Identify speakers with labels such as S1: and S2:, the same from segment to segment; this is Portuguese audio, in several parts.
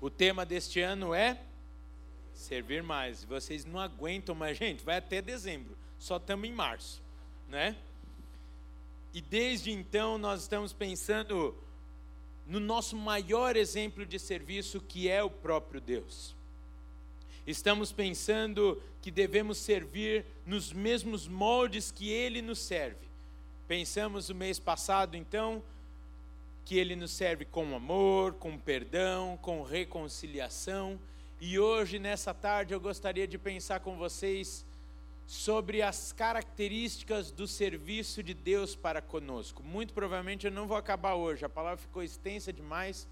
S1: O tema deste ano é servir mais. Vocês não aguentam mais, gente, vai até dezembro. Só estamos em março, né? E desde então nós estamos pensando no nosso maior exemplo de serviço, que é o próprio Deus. Estamos pensando que devemos servir nos mesmos moldes que Ele nos serve. Pensamos no mês passado, então, que Ele nos serve com amor, com perdão, com reconciliação. E hoje, nessa tarde, eu gostaria de pensar com vocês sobre as características do serviço de Deus para conosco. Muito provavelmente eu não vou acabar hoje, a palavra ficou extensa demais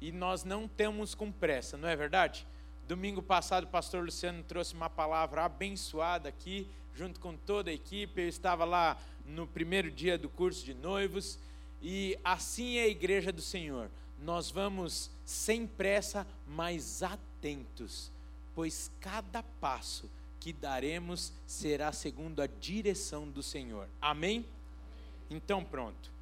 S1: e nós não temos com pressa, não é verdade? Domingo passado o pastor Luciano trouxe uma palavra abençoada aqui, junto com toda a equipe. Eu estava lá no primeiro dia do curso de noivos e assim é a igreja do Senhor. Nós vamos sem pressa, mas atentos, pois cada passo que daremos será segundo a direção do Senhor. Amém? Então, pronto.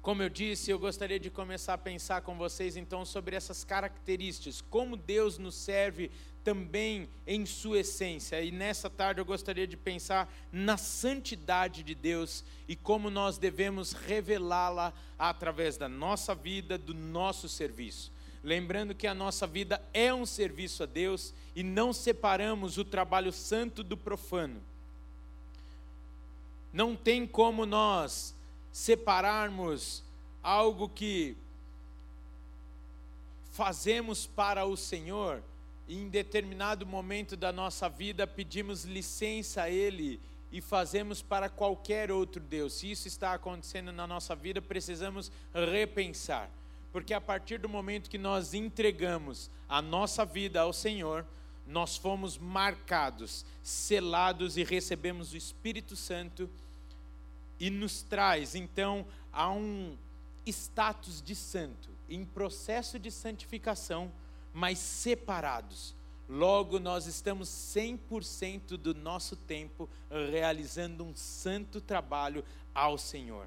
S1: Como eu disse, eu gostaria de começar a pensar com vocês então sobre essas características, como Deus nos serve também em sua essência. E nessa tarde eu gostaria de pensar na santidade de Deus e como nós devemos revelá-la através da nossa vida, do nosso serviço lembrando que a nossa vida é um serviço a Deus e não separamos o trabalho santo do profano. Não tem como nós separarmos algo que fazemos para o Senhor em determinado momento da nossa vida pedimos licença a Ele e fazemos para qualquer outro Deus. Se isso está acontecendo na nossa vida, precisamos repensar porque a partir do momento que nós entregamos a nossa vida ao Senhor, nós fomos marcados, selados e recebemos o Espírito Santo e nos traz então a um status de santo, em processo de santificação, mas separados. Logo, nós estamos 100% do nosso tempo realizando um santo trabalho ao Senhor,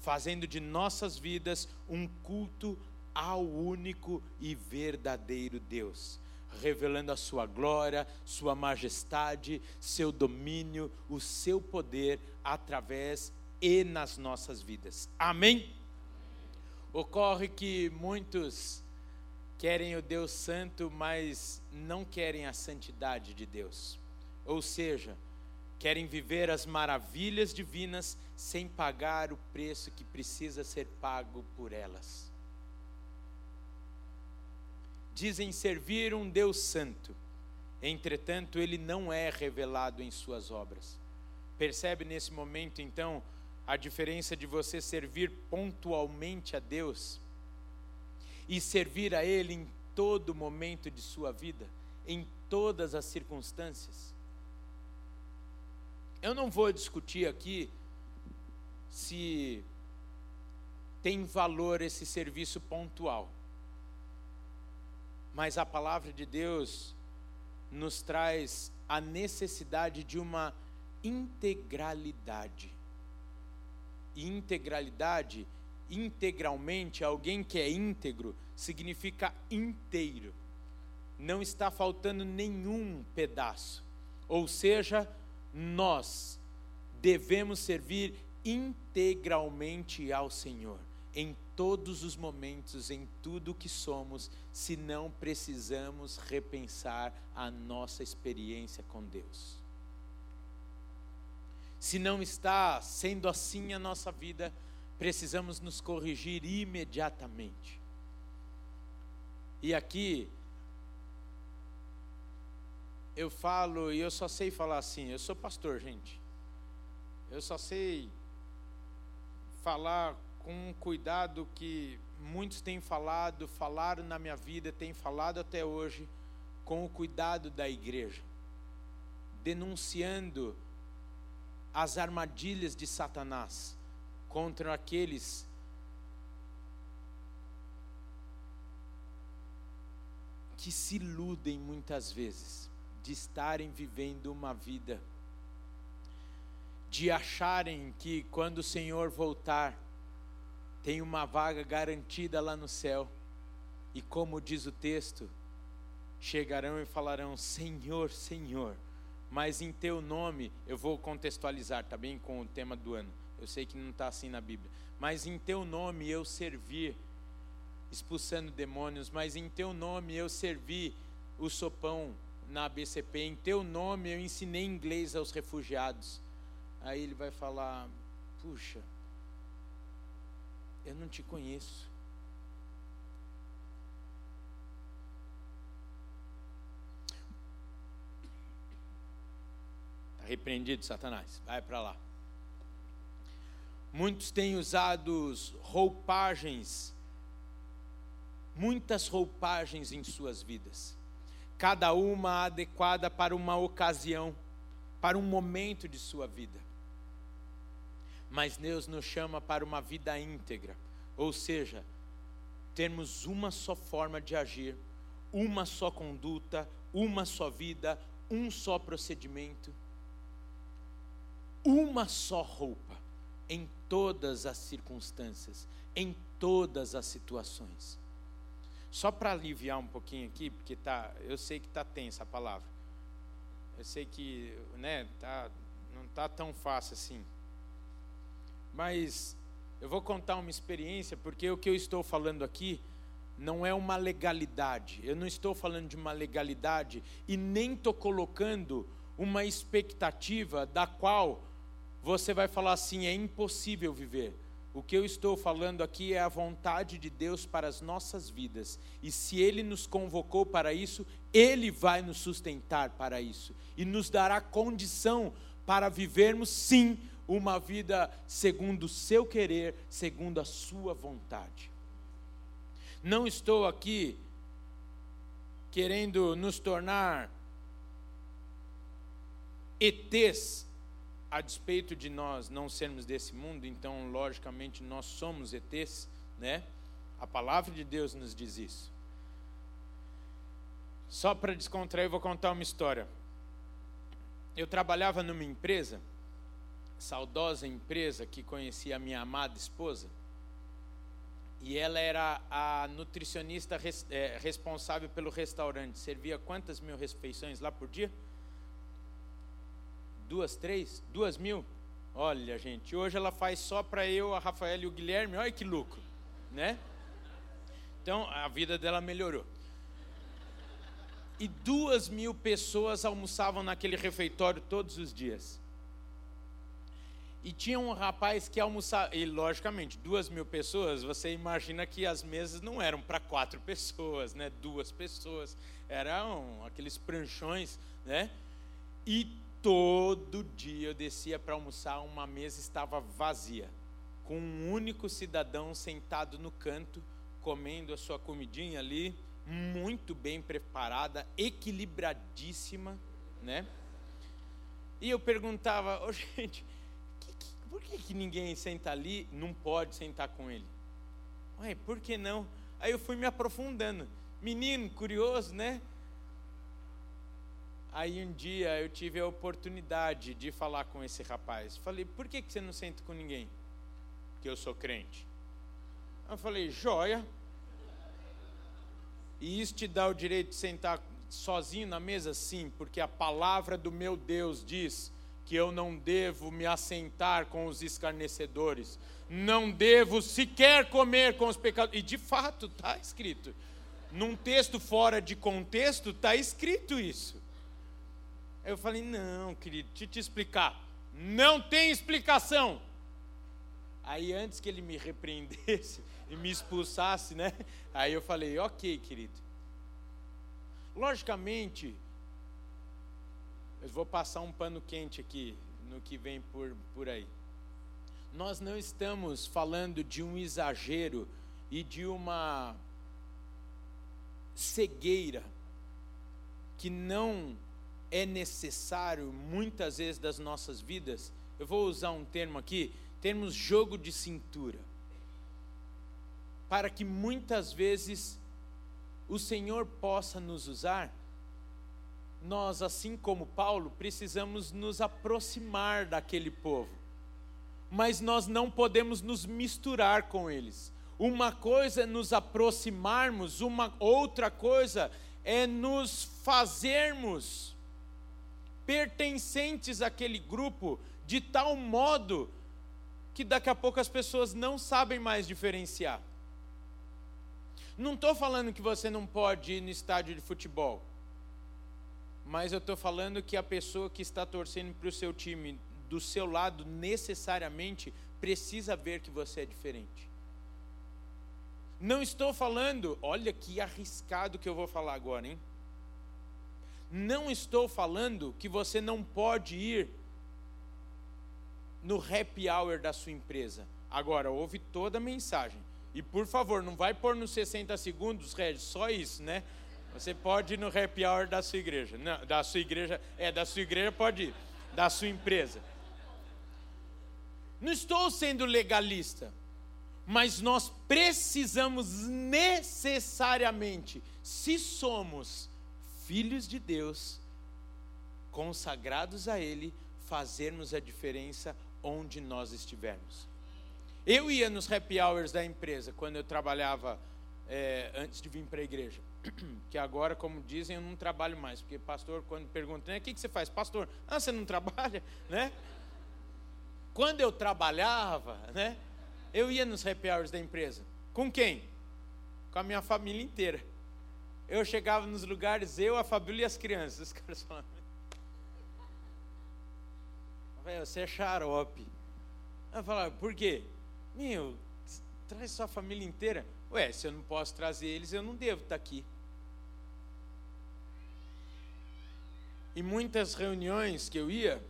S1: fazendo de nossas vidas um culto ao único e verdadeiro Deus, revelando a sua glória, sua majestade, seu domínio, o seu poder através e nas nossas vidas. Amém? Ocorre que muitos querem o Deus Santo, mas não querem a santidade de Deus. Ou seja, querem viver as maravilhas divinas sem pagar o preço que precisa ser pago por elas dizem servir um Deus santo, entretanto, ele não é revelado em suas obras. Percebe nesse momento, então, a diferença de você servir pontualmente a Deus e servir a Ele em todo momento de sua vida, em todas as circunstâncias? Eu não vou discutir aqui se tem valor esse serviço pontual. Mas a palavra de Deus nos traz a necessidade de uma integralidade. E integralidade, integralmente, alguém que é íntegro, significa inteiro. Não está faltando nenhum pedaço. Ou seja, nós devemos servir integralmente ao Senhor, em todos os momentos, em tudo que somos, se não precisamos repensar a nossa experiência com Deus. Se não está sendo assim a nossa vida, precisamos nos corrigir imediatamente. E aqui, eu falo, e eu só sei falar assim, eu sou pastor, gente. Eu só sei falar com um cuidado que muitos têm falado, falaram na minha vida, têm falado até hoje, com o cuidado da igreja, denunciando as armadilhas de Satanás contra aqueles que se iludem muitas vezes de estarem vivendo uma vida, de acharem que quando o Senhor voltar, tem uma vaga garantida lá no céu. E como diz o texto, chegarão e falarão: Senhor, Senhor. Mas em teu nome, eu vou contextualizar, tá bem? Com o tema do ano. Eu sei que não está assim na Bíblia. Mas em teu nome eu servi, expulsando demônios, mas em teu nome eu servi o sopão na ABCP, em teu nome eu ensinei inglês aos refugiados. Aí ele vai falar: puxa, eu não te conheço. Está repreendido, Satanás. Vai para lá. Muitos têm usado roupagens, muitas roupagens em suas vidas, cada uma adequada para uma ocasião, para um momento de sua vida. Mas Deus nos chama para uma vida íntegra, ou seja, termos uma só forma de agir, uma só conduta, uma só vida, um só procedimento, uma só roupa em todas as circunstâncias, em todas as situações. Só para aliviar um pouquinho aqui, porque tá, eu sei que está tensa a palavra. Eu sei que né, tá, não está tão fácil assim. Mas eu vou contar uma experiência, porque o que eu estou falando aqui não é uma legalidade. Eu não estou falando de uma legalidade e nem estou colocando uma expectativa da qual você vai falar assim: é impossível viver. O que eu estou falando aqui é a vontade de Deus para as nossas vidas. E se Ele nos convocou para isso, Ele vai nos sustentar para isso. E nos dará condição para vivermos, sim, uma vida segundo o seu querer, segundo a sua vontade. Não estou aqui querendo nos tornar ETs a despeito de nós não sermos desse mundo, então, logicamente, nós somos ETs, né? A palavra de Deus nos diz isso. Só para descontrair, vou contar uma história. Eu trabalhava numa empresa, saudosa empresa que conhecia a minha amada esposa, e ela era a nutricionista res, é, responsável pelo restaurante. Servia quantas mil refeições lá por dia? Duas, três, duas mil. Olha, gente, hoje ela faz só para eu, a Rafaela e o Guilherme. Olha que lucro, né? Então a vida dela melhorou. E duas mil pessoas almoçavam naquele refeitório todos os dias. E tinha um rapaz que almoçava, e logicamente, duas mil pessoas, você imagina que as mesas não eram para quatro pessoas, né? Duas pessoas. Eram aqueles pranchões, né? E Todo dia eu descia para almoçar, uma mesa estava vazia, com um único cidadão sentado no canto, comendo a sua comidinha ali, muito bem preparada, equilibradíssima, né? E eu perguntava, oh, gente, que, que, por que, que ninguém senta ali, não pode sentar com ele? Ué, por que não? Aí eu fui me aprofundando. Menino, curioso, né? Aí um dia eu tive a oportunidade de falar com esse rapaz. Falei, por que, que você não senta com ninguém? Porque eu sou crente. Eu falei, joia. E isso te dá o direito de sentar sozinho na mesa? Sim, porque a palavra do meu Deus diz que eu não devo me assentar com os escarnecedores, não devo sequer comer com os pecadores. E de fato está escrito. Num texto fora de contexto, está escrito isso. Eu falei: não, querido, deixa eu te explicar. Não tem explicação. Aí, antes que ele me repreendesse e me expulsasse, né? Aí eu falei: ok, querido. Logicamente, eu vou passar um pano quente aqui no que vem por, por aí. Nós não estamos falando de um exagero e de uma cegueira que não é necessário muitas vezes das nossas vidas, eu vou usar um termo aqui, termos jogo de cintura. Para que muitas vezes o Senhor possa nos usar, nós, assim como Paulo, precisamos nos aproximar daquele povo, mas nós não podemos nos misturar com eles. uma coisa é nos aproximarmos, uma outra coisa é nos fazermos pertencentes àquele grupo de tal modo que daqui a pouco as pessoas não sabem mais diferenciar. Não estou falando que você não pode ir no estádio de futebol, mas eu estou falando que a pessoa que está torcendo para o seu time do seu lado necessariamente precisa ver que você é diferente. Não estou falando, olha que arriscado que eu vou falar agora, hein? Não estou falando que você não pode ir no happy hour da sua empresa. Agora, ouve toda a mensagem. E por favor, não vai pôr nos 60 segundos, Regis, só isso, né? Você pode ir no happy hour da sua igreja. Não, da sua igreja, é, da sua igreja pode ir. Da sua empresa. Não estou sendo legalista mas nós precisamos necessariamente, se somos filhos de Deus, consagrados a Ele, fazermos a diferença onde nós estivermos. Eu ia nos happy hours da empresa quando eu trabalhava é, antes de vir para a igreja. Que agora, como dizem, eu não trabalho mais. Porque pastor, quando pergunta, né, o que, que você faz? Pastor, ah, você não trabalha? Né? Quando eu trabalhava, né? Eu ia nos happy hours da empresa. Com quem? Com a minha família inteira. Eu chegava nos lugares, eu, a família e as crianças. Os caras falavam, você é xarope. Eu falava, por quê? Meu, traz sua família inteira. Ué, se eu não posso trazer eles, eu não devo estar aqui. Em muitas reuniões que eu ia,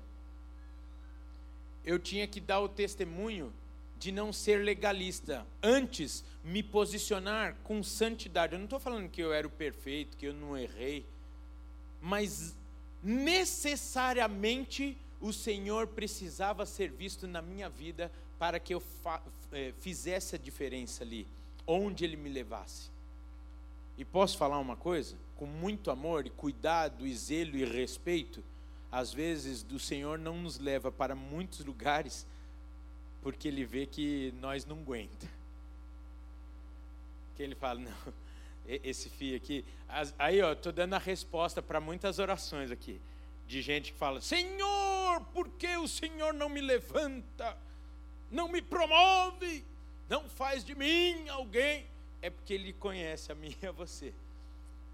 S1: eu tinha que dar o testemunho de não ser legalista, antes me posicionar com santidade. Eu não estou falando que eu era o perfeito, que eu não errei, mas necessariamente o Senhor precisava ser visto na minha vida para que eu é, fizesse a diferença ali, onde Ele me levasse. E posso falar uma coisa? Com muito amor e cuidado e zelo e respeito, às vezes o Senhor não nos leva para muitos lugares porque ele vê que nós não aguenta. Que ele fala, não, esse filho aqui. Aí, ó, estou dando a resposta para muitas orações aqui. De gente que fala, Senhor, por que o Senhor não me levanta? Não me promove? Não faz de mim alguém? É porque ele conhece a mim e a você.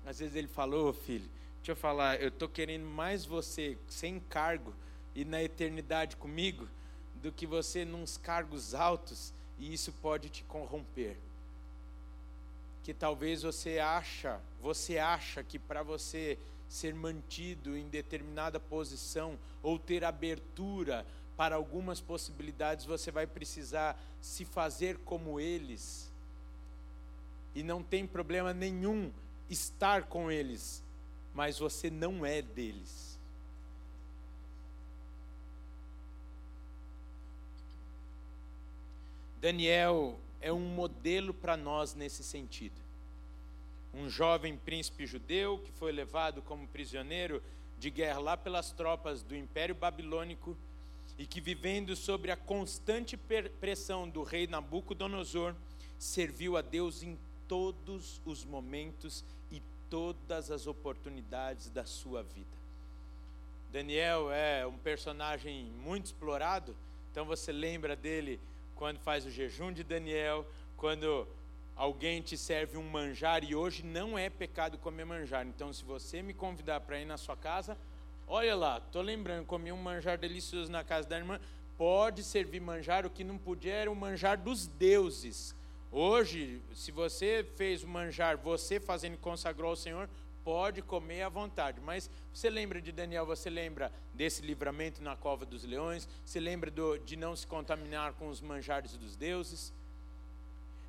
S1: Às vezes ele falou, oh, filho, deixa eu falar, eu estou querendo mais você sem cargo e na eternidade comigo do que você nos cargos altos e isso pode te corromper. Que talvez você acha, você acha que para você ser mantido em determinada posição ou ter abertura para algumas possibilidades, você vai precisar se fazer como eles. E não tem problema nenhum estar com eles, mas você não é deles. Daniel é um modelo para nós nesse sentido. Um jovem príncipe judeu que foi levado como prisioneiro de guerra lá pelas tropas do Império Babilônico e que, vivendo sobre a constante pressão do rei Nabucodonosor, serviu a Deus em todos os momentos e todas as oportunidades da sua vida. Daniel é um personagem muito explorado, então você lembra dele quando faz o jejum de Daniel, quando alguém te serve um manjar, e hoje não é pecado comer manjar. Então, se você me convidar para ir na sua casa, olha lá, estou lembrando, comi um manjar delicioso na casa da irmã. Pode servir manjar, o que não podia era o manjar dos deuses. Hoje, se você fez o manjar, você fazendo consagrou ao Senhor, pode comer à vontade. Mas você lembra de Daniel, você lembra desse livramento na cova dos leões, você lembra do, de não se contaminar com os manjares dos deuses.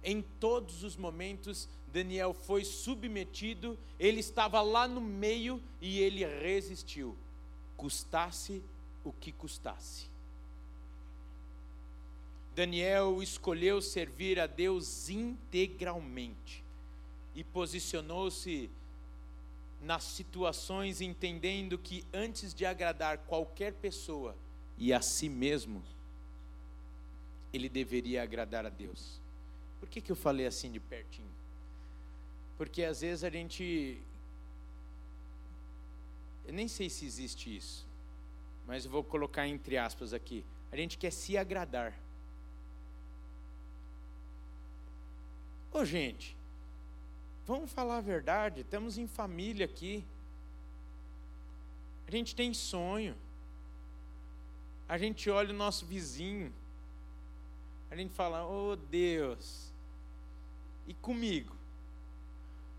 S1: Em todos os momentos, Daniel foi submetido, ele estava lá no meio e ele resistiu, custasse o que custasse. Daniel escolheu servir a Deus integralmente e posicionou-se nas situações, entendendo que antes de agradar qualquer pessoa e a si mesmo, ele deveria agradar a Deus. Por que, que eu falei assim de pertinho? Porque às vezes a gente. Eu nem sei se existe isso, mas eu vou colocar entre aspas aqui. A gente quer se agradar. Ô gente, vamos falar a verdade, estamos em família aqui. A gente tem sonho. A gente olha o nosso vizinho. A gente fala, oh Deus, e comigo?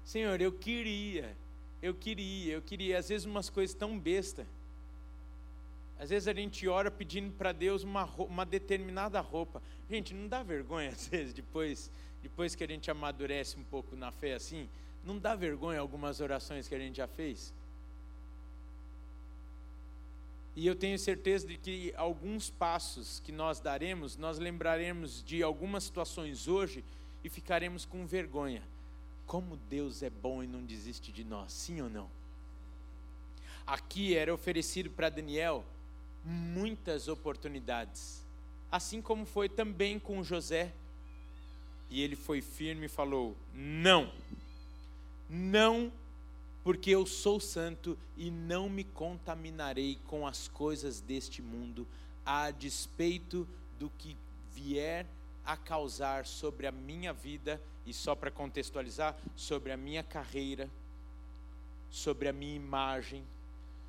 S1: Senhor, eu queria, eu queria, eu queria. Às vezes umas coisas tão besta. Às vezes a gente ora pedindo para Deus uma, uma determinada roupa. Gente, não dá vergonha às vezes depois, depois que a gente amadurece um pouco na fé assim? Não dá vergonha algumas orações que a gente já fez? E eu tenho certeza de que alguns passos que nós daremos, nós lembraremos de algumas situações hoje e ficaremos com vergonha. Como Deus é bom e não desiste de nós, sim ou não? Aqui era oferecido para Daniel muitas oportunidades, assim como foi também com José. E ele foi firme e falou: Não, não porque eu sou santo e não me contaminarei com as coisas deste mundo, a despeito do que vier a causar sobre a minha vida, e só para contextualizar, sobre a minha carreira, sobre a minha imagem,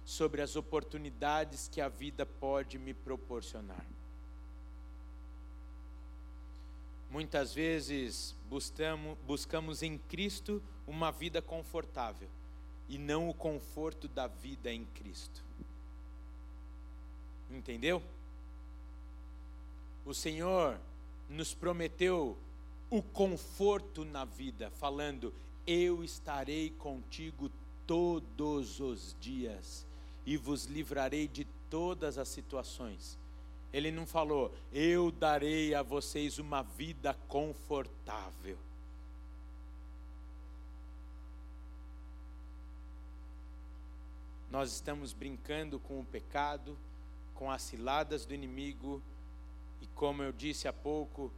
S1: sobre as oportunidades que a vida pode me proporcionar. Muitas vezes buscamos, buscamos em Cristo uma vida confortável e não o conforto da vida em Cristo. Entendeu? O Senhor nos prometeu o conforto na vida, falando: Eu estarei contigo todos os dias e vos livrarei de todas as situações. Ele não falou: Eu darei a vocês uma vida confortável. Nós estamos brincando com o pecado, com as ciladas do inimigo, e como eu disse há pouco,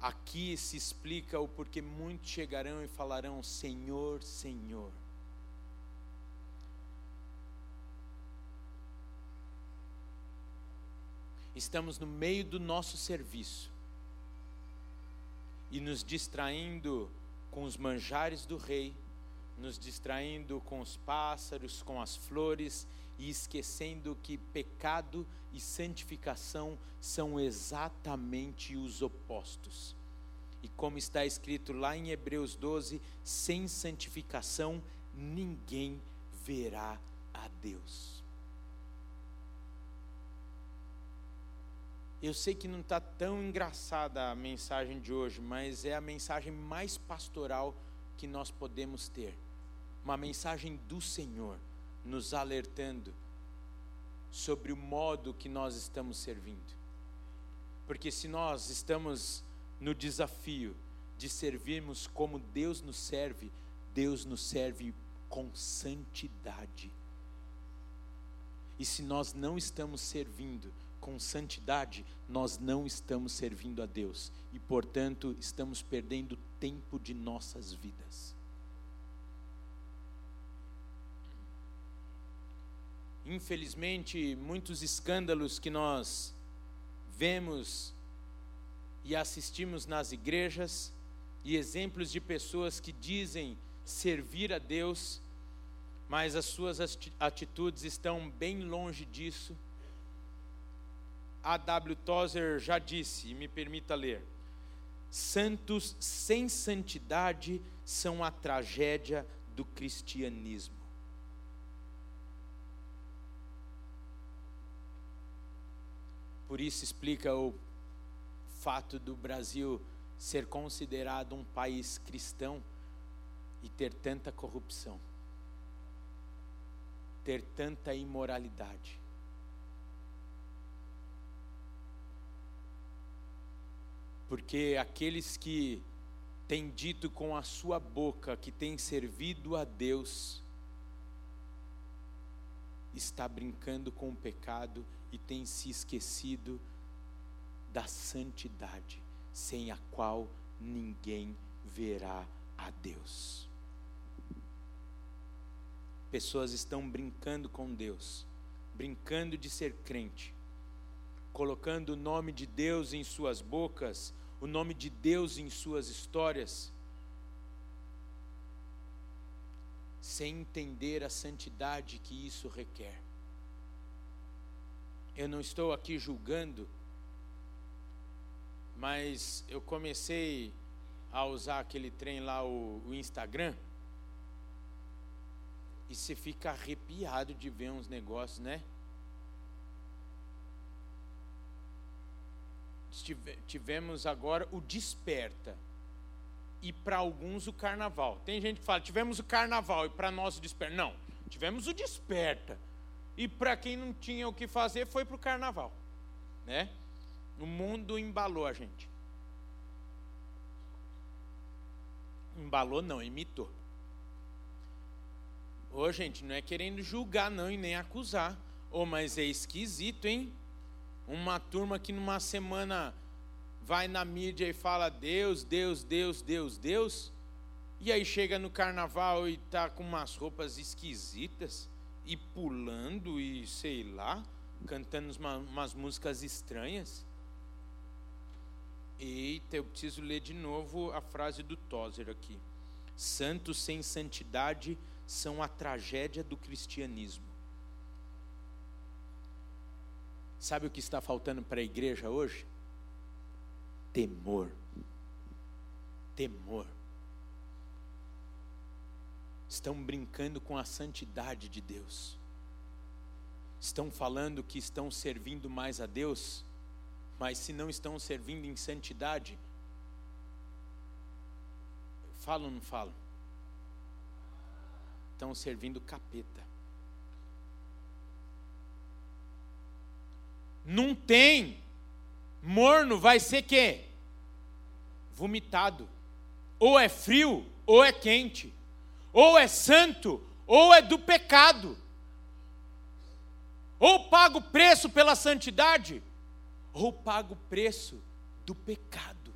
S1: aqui se explica o porquê muitos chegarão e falarão: Senhor, Senhor. Estamos no meio do nosso serviço e nos distraindo com os manjares do rei nos distraindo com os pássaros, com as flores e esquecendo que pecado e santificação são exatamente os opostos. E como está escrito lá em Hebreus 12, sem santificação ninguém verá a Deus. Eu sei que não está tão engraçada a mensagem de hoje, mas é a mensagem mais pastoral que nós podemos ter uma mensagem do Senhor nos alertando sobre o modo que nós estamos servindo. Porque se nós estamos no desafio de servirmos como Deus nos serve, Deus nos serve com santidade. E se nós não estamos servindo com santidade, nós não estamos servindo a Deus e, portanto, estamos perdendo tempo de nossas vidas. infelizmente, muitos escândalos que nós vemos e assistimos nas igrejas, e exemplos de pessoas que dizem servir a Deus, mas as suas atitudes estão bem longe disso. A W. Tozer já disse, e me permita ler: santos sem santidade são a tragédia do cristianismo. Por isso explica o fato do Brasil ser considerado um país cristão e ter tanta corrupção, ter tanta imoralidade. Porque aqueles que têm dito com a sua boca que têm servido a Deus, está brincando com o pecado e tem se esquecido da santidade, sem a qual ninguém verá a Deus. Pessoas estão brincando com Deus, brincando de ser crente, colocando o nome de Deus em suas bocas, o nome de Deus em suas histórias, sem entender a santidade que isso requer. Eu não estou aqui julgando, mas eu comecei a usar aquele trem lá, o, o Instagram, e você fica arrepiado de ver uns negócios, né? Tivemos agora o Desperta. E para alguns o Carnaval. Tem gente que fala, tivemos o Carnaval e para nós o Desperta. Não, tivemos o Desperta. E para quem não tinha o que fazer, foi para o Carnaval. Né? O mundo embalou a gente. Embalou não, imitou. Ô, gente, não é querendo julgar não e nem acusar. Ô, mas é esquisito, hein? Uma turma que numa semana vai na mídia e fala Deus, Deus, Deus, Deus, Deus. E aí chega no carnaval e tá com umas roupas esquisitas e pulando e sei lá, cantando uma, umas músicas estranhas. Eita, eu preciso ler de novo a frase do Tozer aqui. Santos sem santidade são a tragédia do cristianismo. Sabe o que está faltando para a igreja hoje? Temor. Temor. Estão brincando com a santidade de Deus. Estão falando que estão servindo mais a Deus mas se não estão servindo em santidade, falam ou não falam? Estão servindo capeta. Não tem. Morno vai ser quê? Vomitado. Ou é frio, ou é quente. Ou é santo, ou é do pecado. Ou paga o preço pela santidade, ou paga o preço do pecado.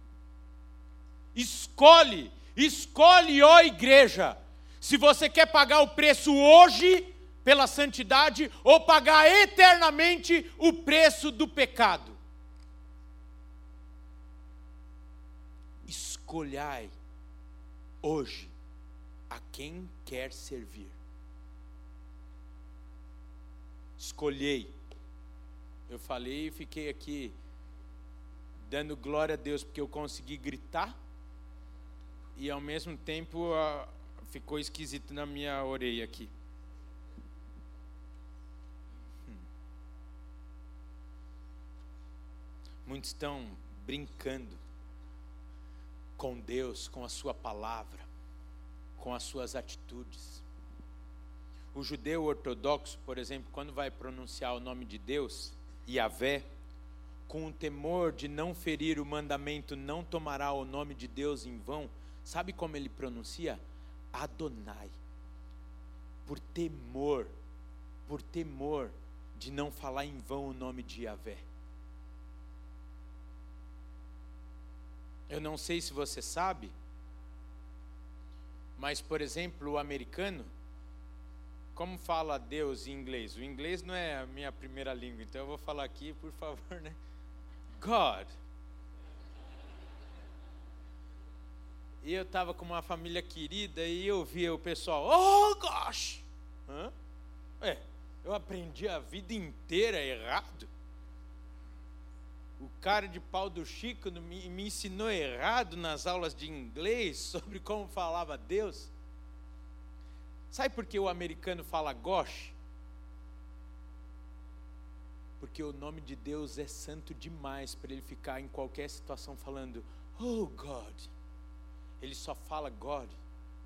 S1: Escolhe, escolhe, ó igreja, se você quer pagar o preço hoje pela santidade ou pagar eternamente o preço do pecado. Escolhai hoje a quem quer servir. Escolhei eu falei e fiquei aqui dando glória a Deus porque eu consegui gritar e ao mesmo tempo uh, ficou esquisito na minha orelha aqui. Muitos estão brincando com Deus, com a Sua palavra, com as suas atitudes. O judeu ortodoxo, por exemplo, quando vai pronunciar o nome de Deus, Yahvé, com o temor de não ferir o mandamento, não tomará o nome de Deus em vão, sabe como ele pronuncia? Adonai. Por temor, por temor de não falar em vão o nome de Yahvé. Eu não sei se você sabe, mas, por exemplo, o americano, como fala Deus em inglês? O inglês não é a minha primeira língua, então eu vou falar aqui, por favor, né? God. E eu estava com uma família querida e eu via o pessoal, oh gosh! Hã? É, eu aprendi a vida inteira errado. O cara de pau do Chico me, me ensinou errado nas aulas de inglês sobre como falava Deus. Sabe por que o americano fala gosh? Porque o nome de Deus é santo demais para ele ficar em qualquer situação falando, oh God. Ele só fala God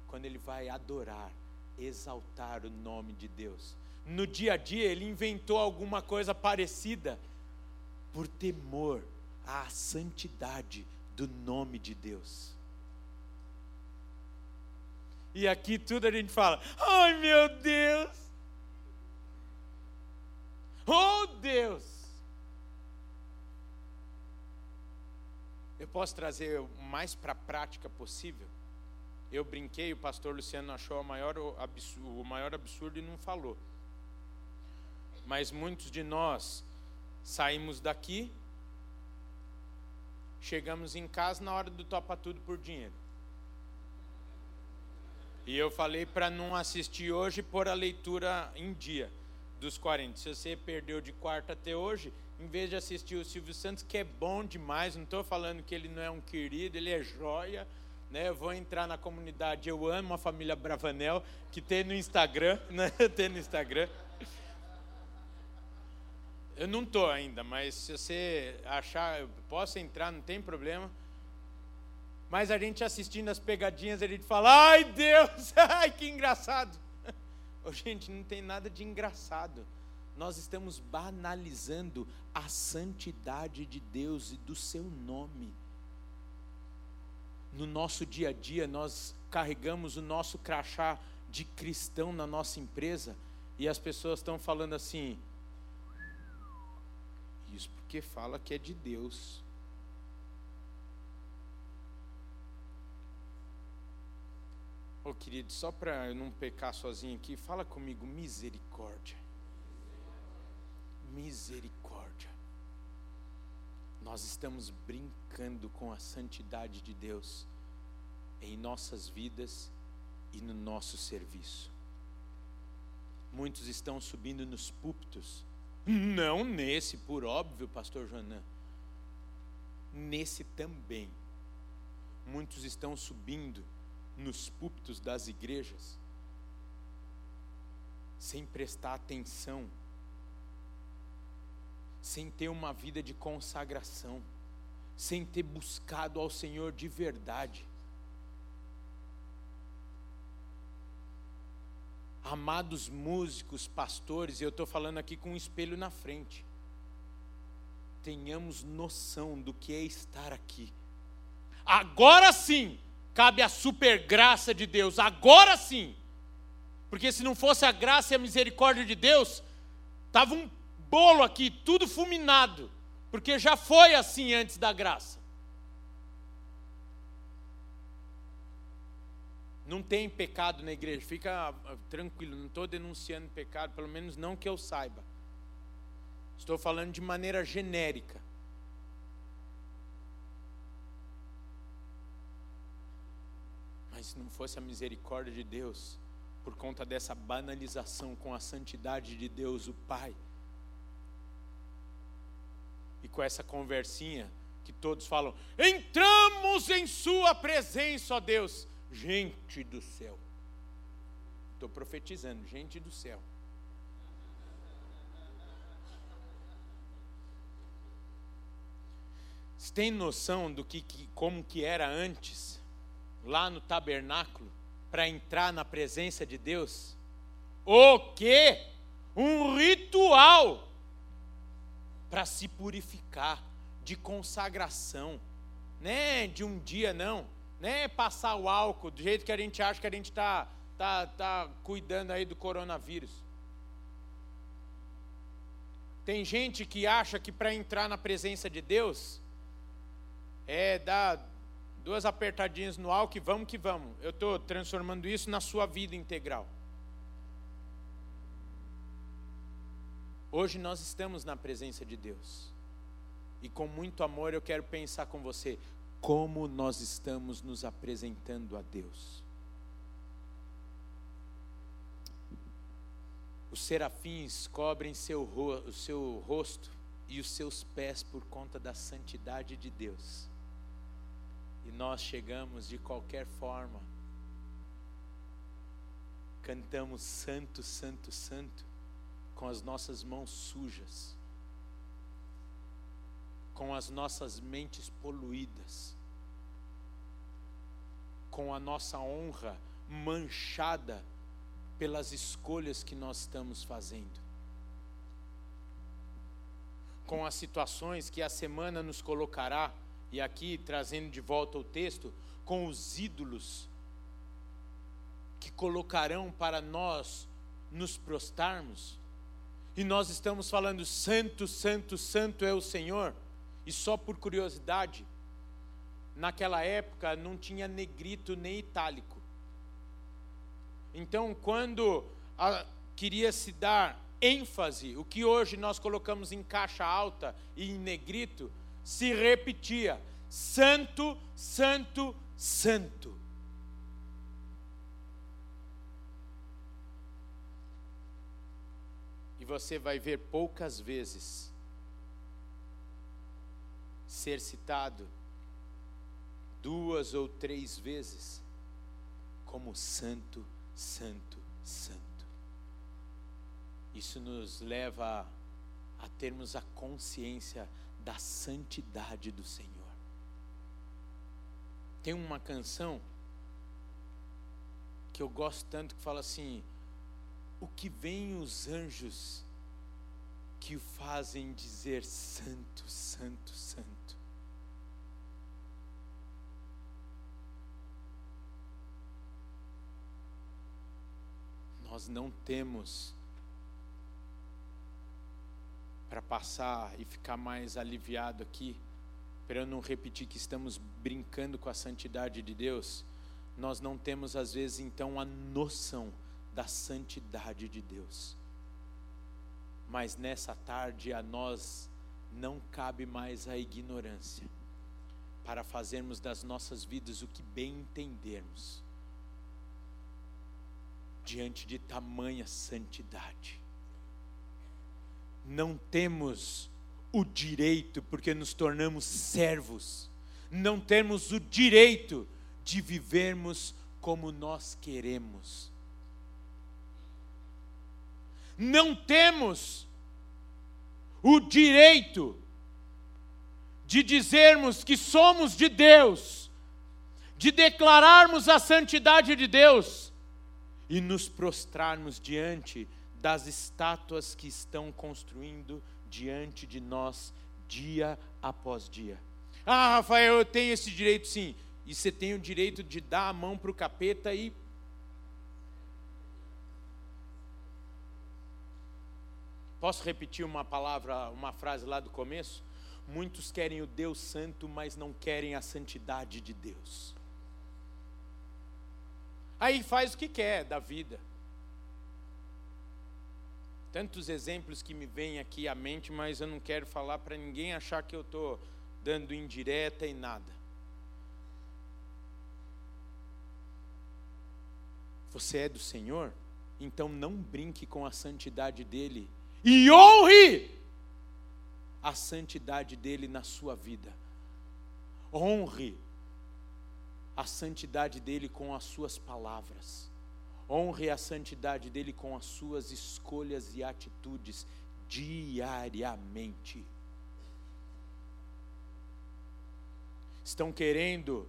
S1: quando ele vai adorar, exaltar o nome de Deus. No dia a dia ele inventou alguma coisa parecida por temor à santidade do nome de Deus. E aqui tudo a gente fala: ai meu Deus! Oh Deus! Eu posso trazer o mais para a prática possível? Eu brinquei, o pastor Luciano achou o maior absurdo, o maior absurdo e não falou. Mas muitos de nós saímos daqui, chegamos em casa na hora do topa tudo por dinheiro. E eu falei para não assistir hoje pôr a leitura em dia dos 40. Se você perdeu de quarta até hoje, em vez de assistir o Silvio Santos, que é bom demais, não estou falando que ele não é um querido, ele é joia. Né, eu vou entrar na comunidade Eu Amo a Família Bravanel, que tem no Instagram, né, tem no Instagram. Eu não estou ainda, mas se você achar, eu posso entrar, não tem problema. Mas a gente assistindo as pegadinhas, a gente fala, ai Deus, ai que engraçado. Oh, gente, não tem nada de engraçado. Nós estamos banalizando a santidade de Deus e do seu nome. No nosso dia a dia, nós carregamos o nosso crachá de cristão na nossa empresa e as pessoas estão falando assim: porque fala que é de Deus. Ô oh, querido, só para eu não pecar sozinho aqui, fala comigo, misericórdia. Misericórdia. Nós estamos brincando com a santidade de Deus em nossas vidas e no nosso serviço. Muitos estão subindo nos púlpitos, não nesse, por óbvio, pastor Joanã. Nesse também. Muitos estão subindo nos púlpitos das igrejas, sem prestar atenção, sem ter uma vida de consagração, sem ter buscado ao Senhor de verdade. Amados músicos, pastores, eu estou falando aqui com um espelho na frente. Tenhamos noção do que é estar aqui. Agora sim, cabe a super graça de Deus, agora sim. Porque se não fosse a graça e a misericórdia de Deus, estava um bolo aqui, tudo fulminado, porque já foi assim antes da graça. Não tem pecado na igreja, fica ah, tranquilo, não estou denunciando pecado, pelo menos não que eu saiba. Estou falando de maneira genérica. Mas se não fosse a misericórdia de Deus, por conta dessa banalização com a santidade de Deus, o Pai, e com essa conversinha que todos falam: entramos em Sua presença, ó Deus, gente do céu. Estou profetizando, gente do céu. Você tem noção do que, que como que era antes? lá no tabernáculo para entrar na presença de Deus? O que? Um ritual para se purificar, de consagração, né? De um dia não, né? Passar o álcool do jeito que a gente acha que a gente está tá, tá cuidando aí do coronavírus. Tem gente que acha que para entrar na presença de Deus é dar duas apertadinhas no álcool e vamos que vamos. Eu estou transformando isso na sua vida integral. Hoje nós estamos na presença de Deus. E com muito amor eu quero pensar com você como nós estamos nos apresentando a Deus. Os serafins cobrem seu, o seu rosto e os seus pés por conta da santidade de Deus. E nós chegamos de qualquer forma, cantamos Santo, Santo, Santo, com as nossas mãos sujas, com as nossas mentes poluídas, com a nossa honra manchada pelas escolhas que nós estamos fazendo, com as situações que a semana nos colocará e aqui trazendo de volta o texto, com os ídolos que colocarão para nós nos prostarmos. E nós estamos falando: Santo, Santo, Santo é o Senhor. E só por curiosidade, naquela época não tinha negrito nem itálico. Então, quando a, queria se dar ênfase, o que hoje nós colocamos em caixa alta e em negrito, se repetia: Santo, Santo, Santo. E você vai ver poucas vezes ser citado duas ou três vezes como santo, santo, santo. Isso nos leva a termos a consciência da santidade do Senhor. Tem uma canção que eu gosto tanto que fala assim: O que vem os anjos que o fazem dizer santo, santo, santo. Nós não temos para passar e ficar mais aliviado aqui, para eu não repetir que estamos brincando com a santidade de Deus, nós não temos às vezes então a noção da santidade de Deus. Mas nessa tarde a nós não cabe mais a ignorância, para fazermos das nossas vidas o que bem entendermos, diante de tamanha santidade não temos o direito, porque nos tornamos servos, não temos o direito de vivermos como nós queremos. Não temos o direito de dizermos que somos de Deus, de declararmos a santidade de Deus e nos prostrarmos diante das estátuas que estão construindo diante de nós dia após dia. Ah, Rafael, eu tenho esse direito sim. E você tem o direito de dar a mão para o capeta e. Posso repetir uma palavra, uma frase lá do começo? Muitos querem o Deus Santo, mas não querem a santidade de Deus. Aí faz o que quer da vida tantos exemplos que me vêm aqui à mente, mas eu não quero falar para ninguém achar que eu estou dando indireta e nada. Você é do Senhor? Então não brinque com a santidade dele e honre a santidade dele na sua vida. Honre a santidade dele com as suas palavras. Honre a santidade dele com as suas escolhas e atitudes diariamente. Estão querendo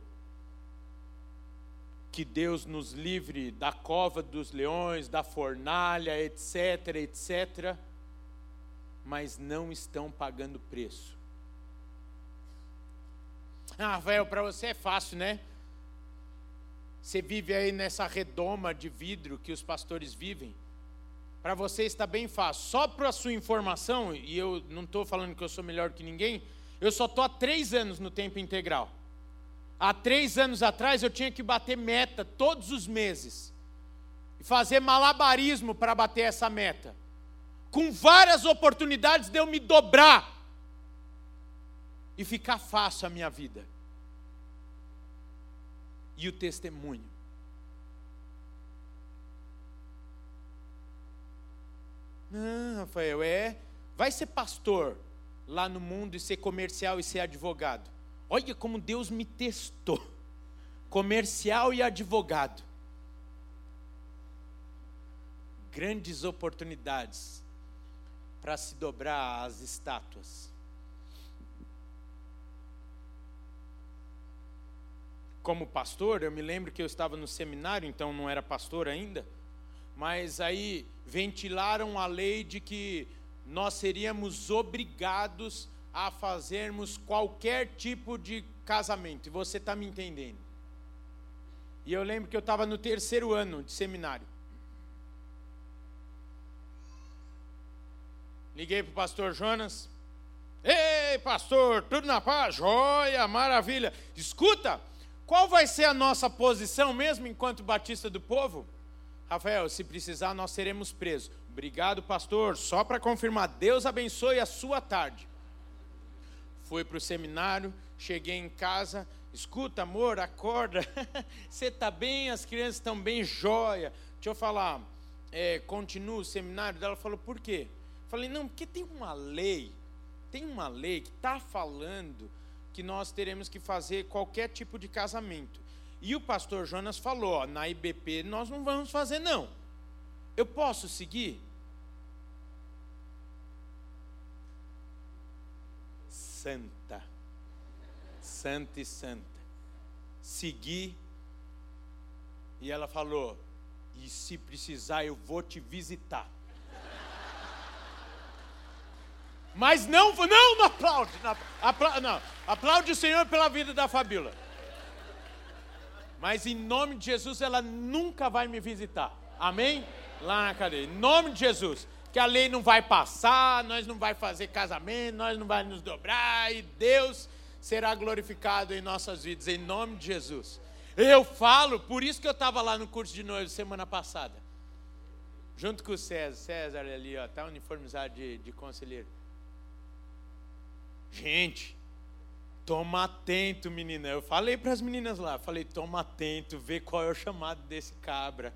S1: que Deus nos livre da cova dos leões, da fornalha, etc, etc, mas não estão pagando preço. Ah, Rafael, para você é fácil, né? Você vive aí nessa redoma de vidro que os pastores vivem. Para você está bem fácil. Só para sua informação, e eu não estou falando que eu sou melhor que ninguém, eu só estou há três anos no tempo integral. Há três anos atrás eu tinha que bater meta todos os meses. E fazer malabarismo para bater essa meta. Com várias oportunidades de eu me dobrar. E ficar fácil a minha vida e o testemunho. Não, Rafael, é. Vai ser pastor lá no mundo e ser comercial e ser advogado. Olha como Deus me testou. Comercial e advogado. Grandes oportunidades para se dobrar às estátuas. como pastor, eu me lembro que eu estava no seminário, então não era pastor ainda, mas aí ventilaram a lei de que nós seríamos obrigados a fazermos qualquer tipo de casamento, e você está me entendendo. E eu lembro que eu estava no terceiro ano de seminário. Liguei para o pastor Jonas. Ei, pastor, tudo na paz? Joia, maravilha. Escuta, qual vai ser a nossa posição mesmo enquanto batista do povo? Rafael, se precisar, nós seremos presos. Obrigado, pastor. Só para confirmar, Deus abençoe a sua tarde. Fui para o seminário, cheguei em casa, escuta, amor, acorda. Você está bem, as crianças estão bem, joia. Deixa eu falar, é, continua o seminário. Ela falou, por quê? Falei, não, porque tem uma lei, tem uma lei que está falando que nós teremos que fazer qualquer tipo de casamento. E o pastor Jonas falou: ó, na IBP nós não vamos fazer, não. Eu posso seguir? Santa, santa e santa. Segui. E ela falou: e se precisar, eu vou te visitar. Mas não, não, não aplaude. Não, aplaude, o Senhor pela vida da Fabíola. Mas em nome de Jesus, ela nunca vai me visitar. Amém? Lá na cadeia. Em nome de Jesus. Que a lei não vai passar, nós não vai fazer casamento, nós não vai nos dobrar e Deus será glorificado em nossas vidas, em nome de Jesus. Eu falo, por isso que eu estava lá no curso de noivo semana passada. Junto com o César. César ali, ó, tá uniformizado de, de conselheiro. Gente, Toma atento, menina. Eu falei para as meninas lá, falei, toma atento, vê qual é o chamado desse cabra.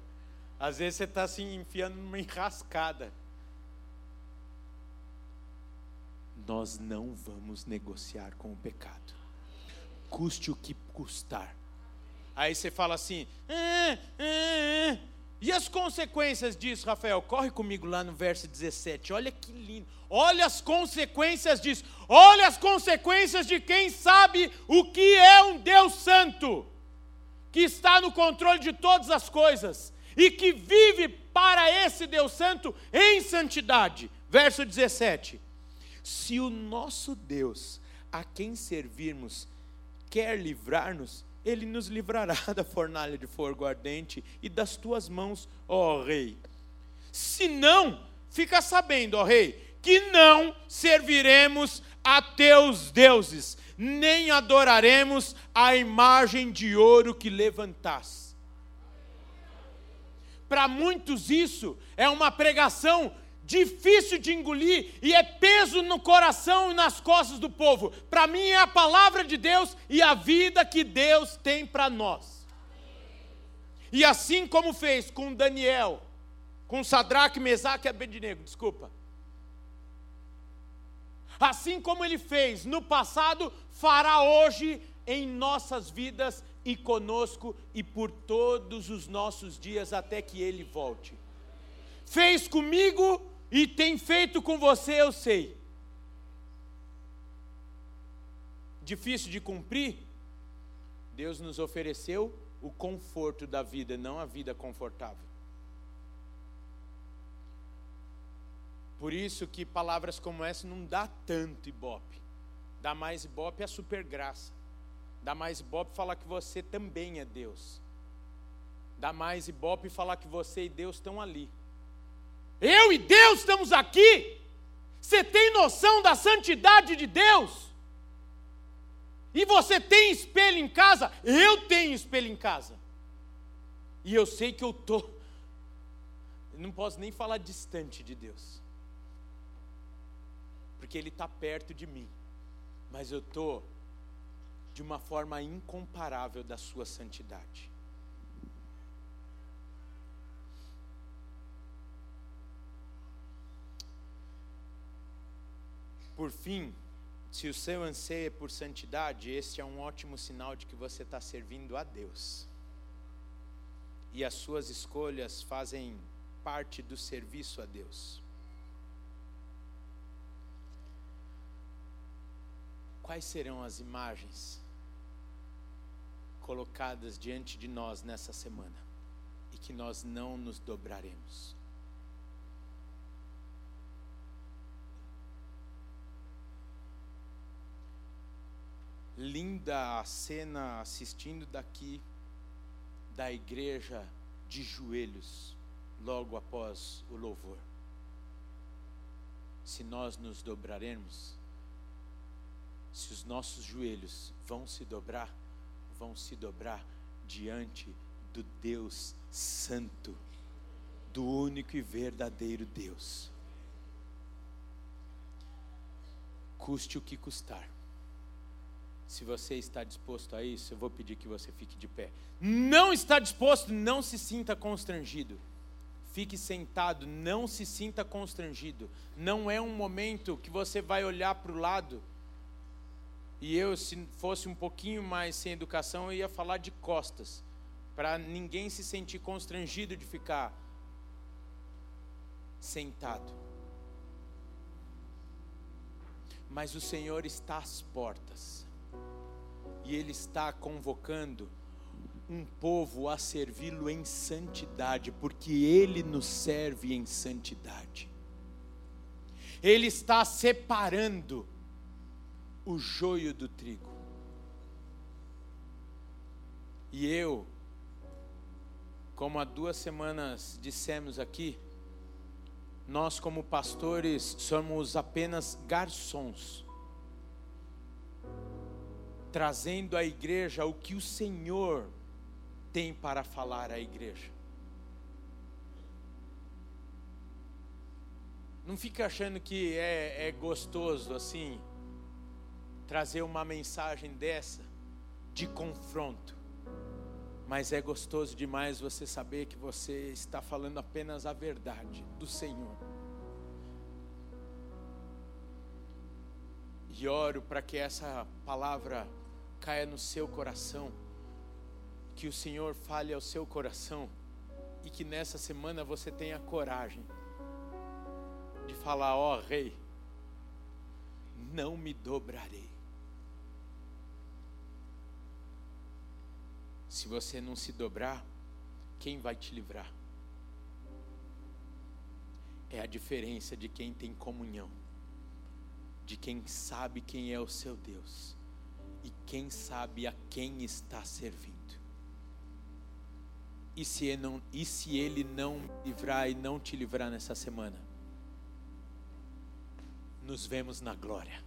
S1: Às vezes você está se assim, enfiando numa enrascada. Nós não vamos negociar com o pecado. Custe o que custar. Aí você fala assim, ah, ah, ah. E as consequências disso, Rafael? Corre comigo lá no verso 17. Olha que lindo. Olha as consequências disso. Olha as consequências de quem sabe o que é um Deus santo, que está no controle de todas as coisas e que vive para esse Deus santo em santidade. Verso 17. Se o nosso Deus, a quem servirmos, quer livrar-nos, ele nos livrará da fornalha de fogo ardente e das tuas mãos, ó Rei. Se não, fica sabendo, ó Rei, que não serviremos a teus deuses, nem adoraremos a imagem de ouro que levantaste. Para muitos, isso é uma pregação difícil de engolir e é peso no coração e nas costas do povo. Para mim é a palavra de Deus e a vida que Deus tem para nós. E assim como fez com Daniel, com Sadraque, Mesaque e Abednego, desculpa. Assim como ele fez no passado, fará hoje em nossas vidas e conosco e por todos os nossos dias até que ele volte. Fez comigo e tem feito com você, eu sei. Difícil de cumprir? Deus nos ofereceu o conforto da vida, não a vida confortável. Por isso que palavras como essa não dá tanto ibope. Dá mais ibope a super graça. Dá mais ibope falar que você também é Deus. Dá mais ibope falar que você e Deus estão ali. Eu e Deus estamos aqui. Você tem noção da santidade de Deus? E você tem espelho em casa? Eu tenho espelho em casa. E eu sei que eu estou. Não posso nem falar distante de Deus. Porque Ele está perto de mim. Mas eu estou de uma forma incomparável da Sua santidade. Por fim, se o seu anseio é por santidade, este é um ótimo sinal de que você está servindo a Deus. E as suas escolhas fazem parte do serviço a Deus. Quais serão as imagens colocadas diante de nós nessa semana e que nós não nos dobraremos? Linda a cena assistindo daqui da igreja de joelhos logo após o louvor. Se nós nos dobraremos, se os nossos joelhos vão se dobrar, vão se dobrar diante do Deus Santo, do único e verdadeiro Deus. Custe o que custar. Se você está disposto a isso, eu vou pedir que você fique de pé. Não está disposto, não se sinta constrangido. Fique sentado, não se sinta constrangido. Não é um momento que você vai olhar para o lado. E eu, se fosse um pouquinho mais sem educação, eu ia falar de costas, para ninguém se sentir constrangido de ficar sentado. Mas o Senhor está às portas e Ele está convocando um povo a servi-lo em santidade, porque Ele nos serve em santidade. Ele está separando o joio do trigo. E eu, como há duas semanas dissemos aqui, nós, como pastores, somos apenas garçons trazendo à igreja o que o Senhor tem para falar à igreja. Não fica achando que é, é gostoso assim trazer uma mensagem dessa de confronto, mas é gostoso demais você saber que você está falando apenas a verdade do Senhor. E oro para que essa palavra caia no seu coração, que o Senhor fale ao seu coração e que nessa semana você tenha coragem de falar: Ó oh, Rei, não me dobrarei. Se você não se dobrar, quem vai te livrar? É a diferença de quem tem comunhão, de quem sabe quem é o seu Deus e quem sabe a quem está servindo. E se ele não, e se ele não livrar e não te livrar nessa semana? Nos vemos na glória.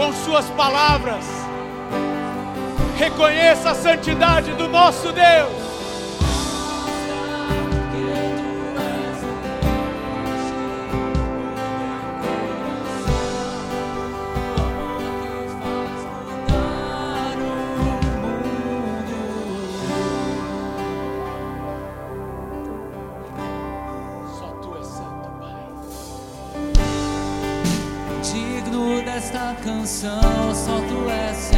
S1: com suas palavras. Reconheça a santidade do nosso Deus.
S2: canção, só tu és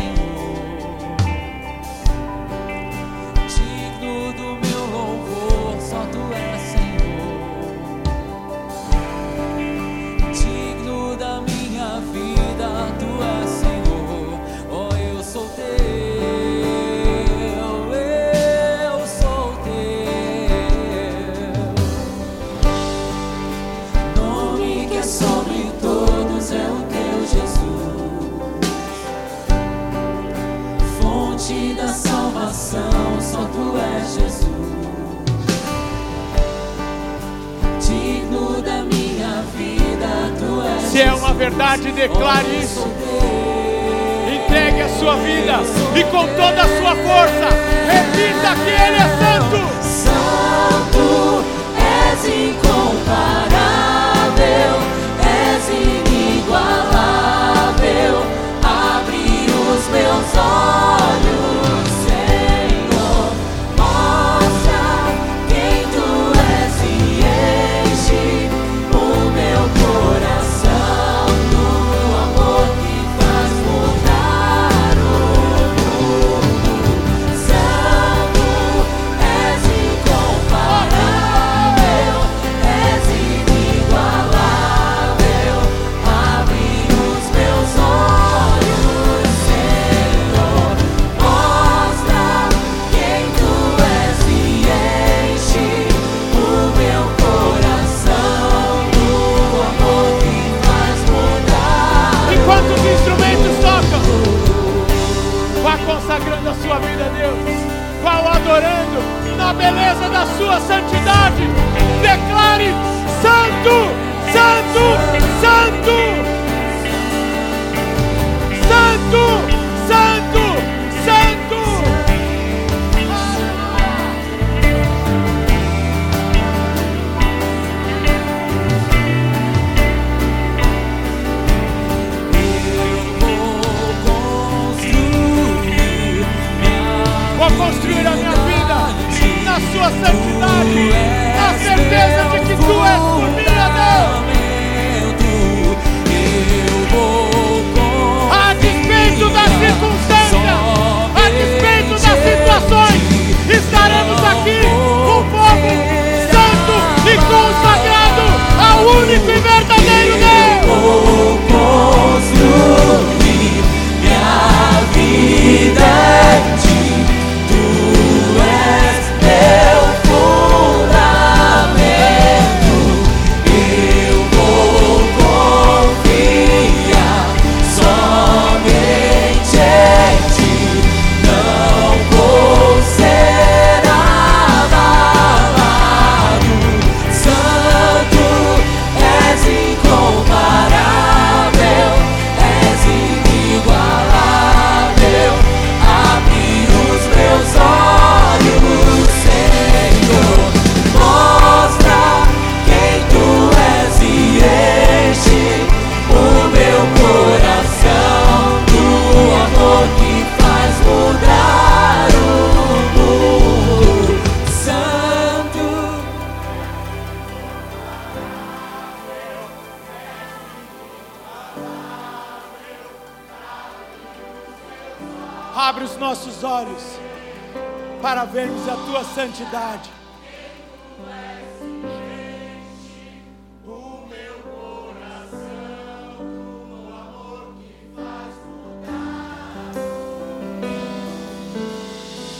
S1: santidade.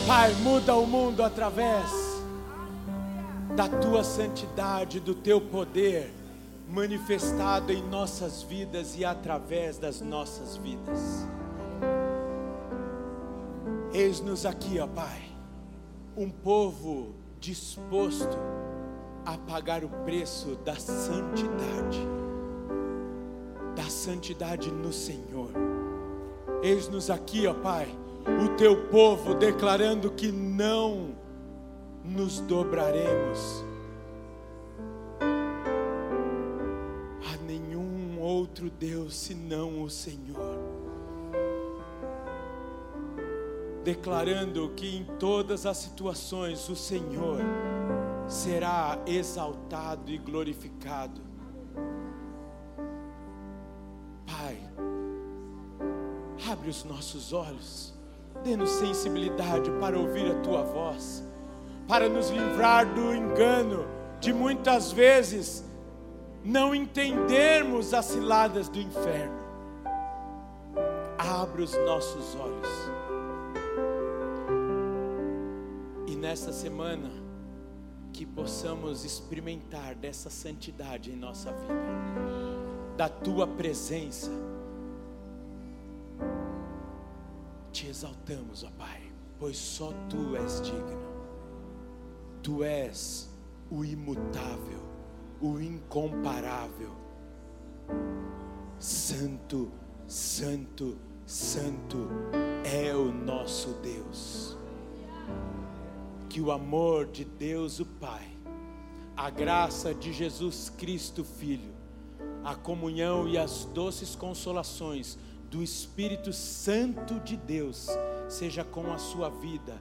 S1: Pai, muda o mundo através da tua santidade, do teu poder manifestado em nossas vidas e através das nossas vidas. Eis-nos aqui, ó Pai, um povo disposto a pagar o preço da santidade, da santidade no Senhor. Eis-nos aqui, ó Pai, o teu povo declarando que não nos dobraremos a nenhum outro Deus senão o Senhor. Declarando que em todas as situações o Senhor será exaltado e glorificado. Pai, abre os nossos olhos, dê-nos sensibilidade para ouvir a tua voz, para nos livrar do engano de muitas vezes não entendermos as ciladas do inferno. Abre os nossos olhos. Nesta semana, que possamos experimentar dessa santidade em nossa vida, da tua presença. Te exaltamos, ó Pai, pois só tu és digno. Tu és o imutável, o incomparável. Santo, Santo, Santo é o nosso Deus. Que o amor de Deus, o Pai, a graça de Jesus Cristo, Filho, a comunhão e as doces consolações do Espírito Santo de Deus seja com a sua vida,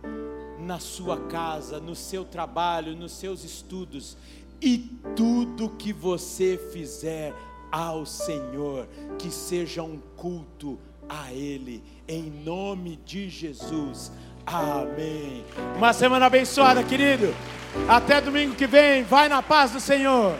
S1: na sua casa, no seu trabalho, nos seus estudos e tudo que você fizer ao Senhor, que seja um culto a Ele, em nome de Jesus. Amém. Uma semana abençoada, querido. Até domingo que vem. Vai na paz do Senhor.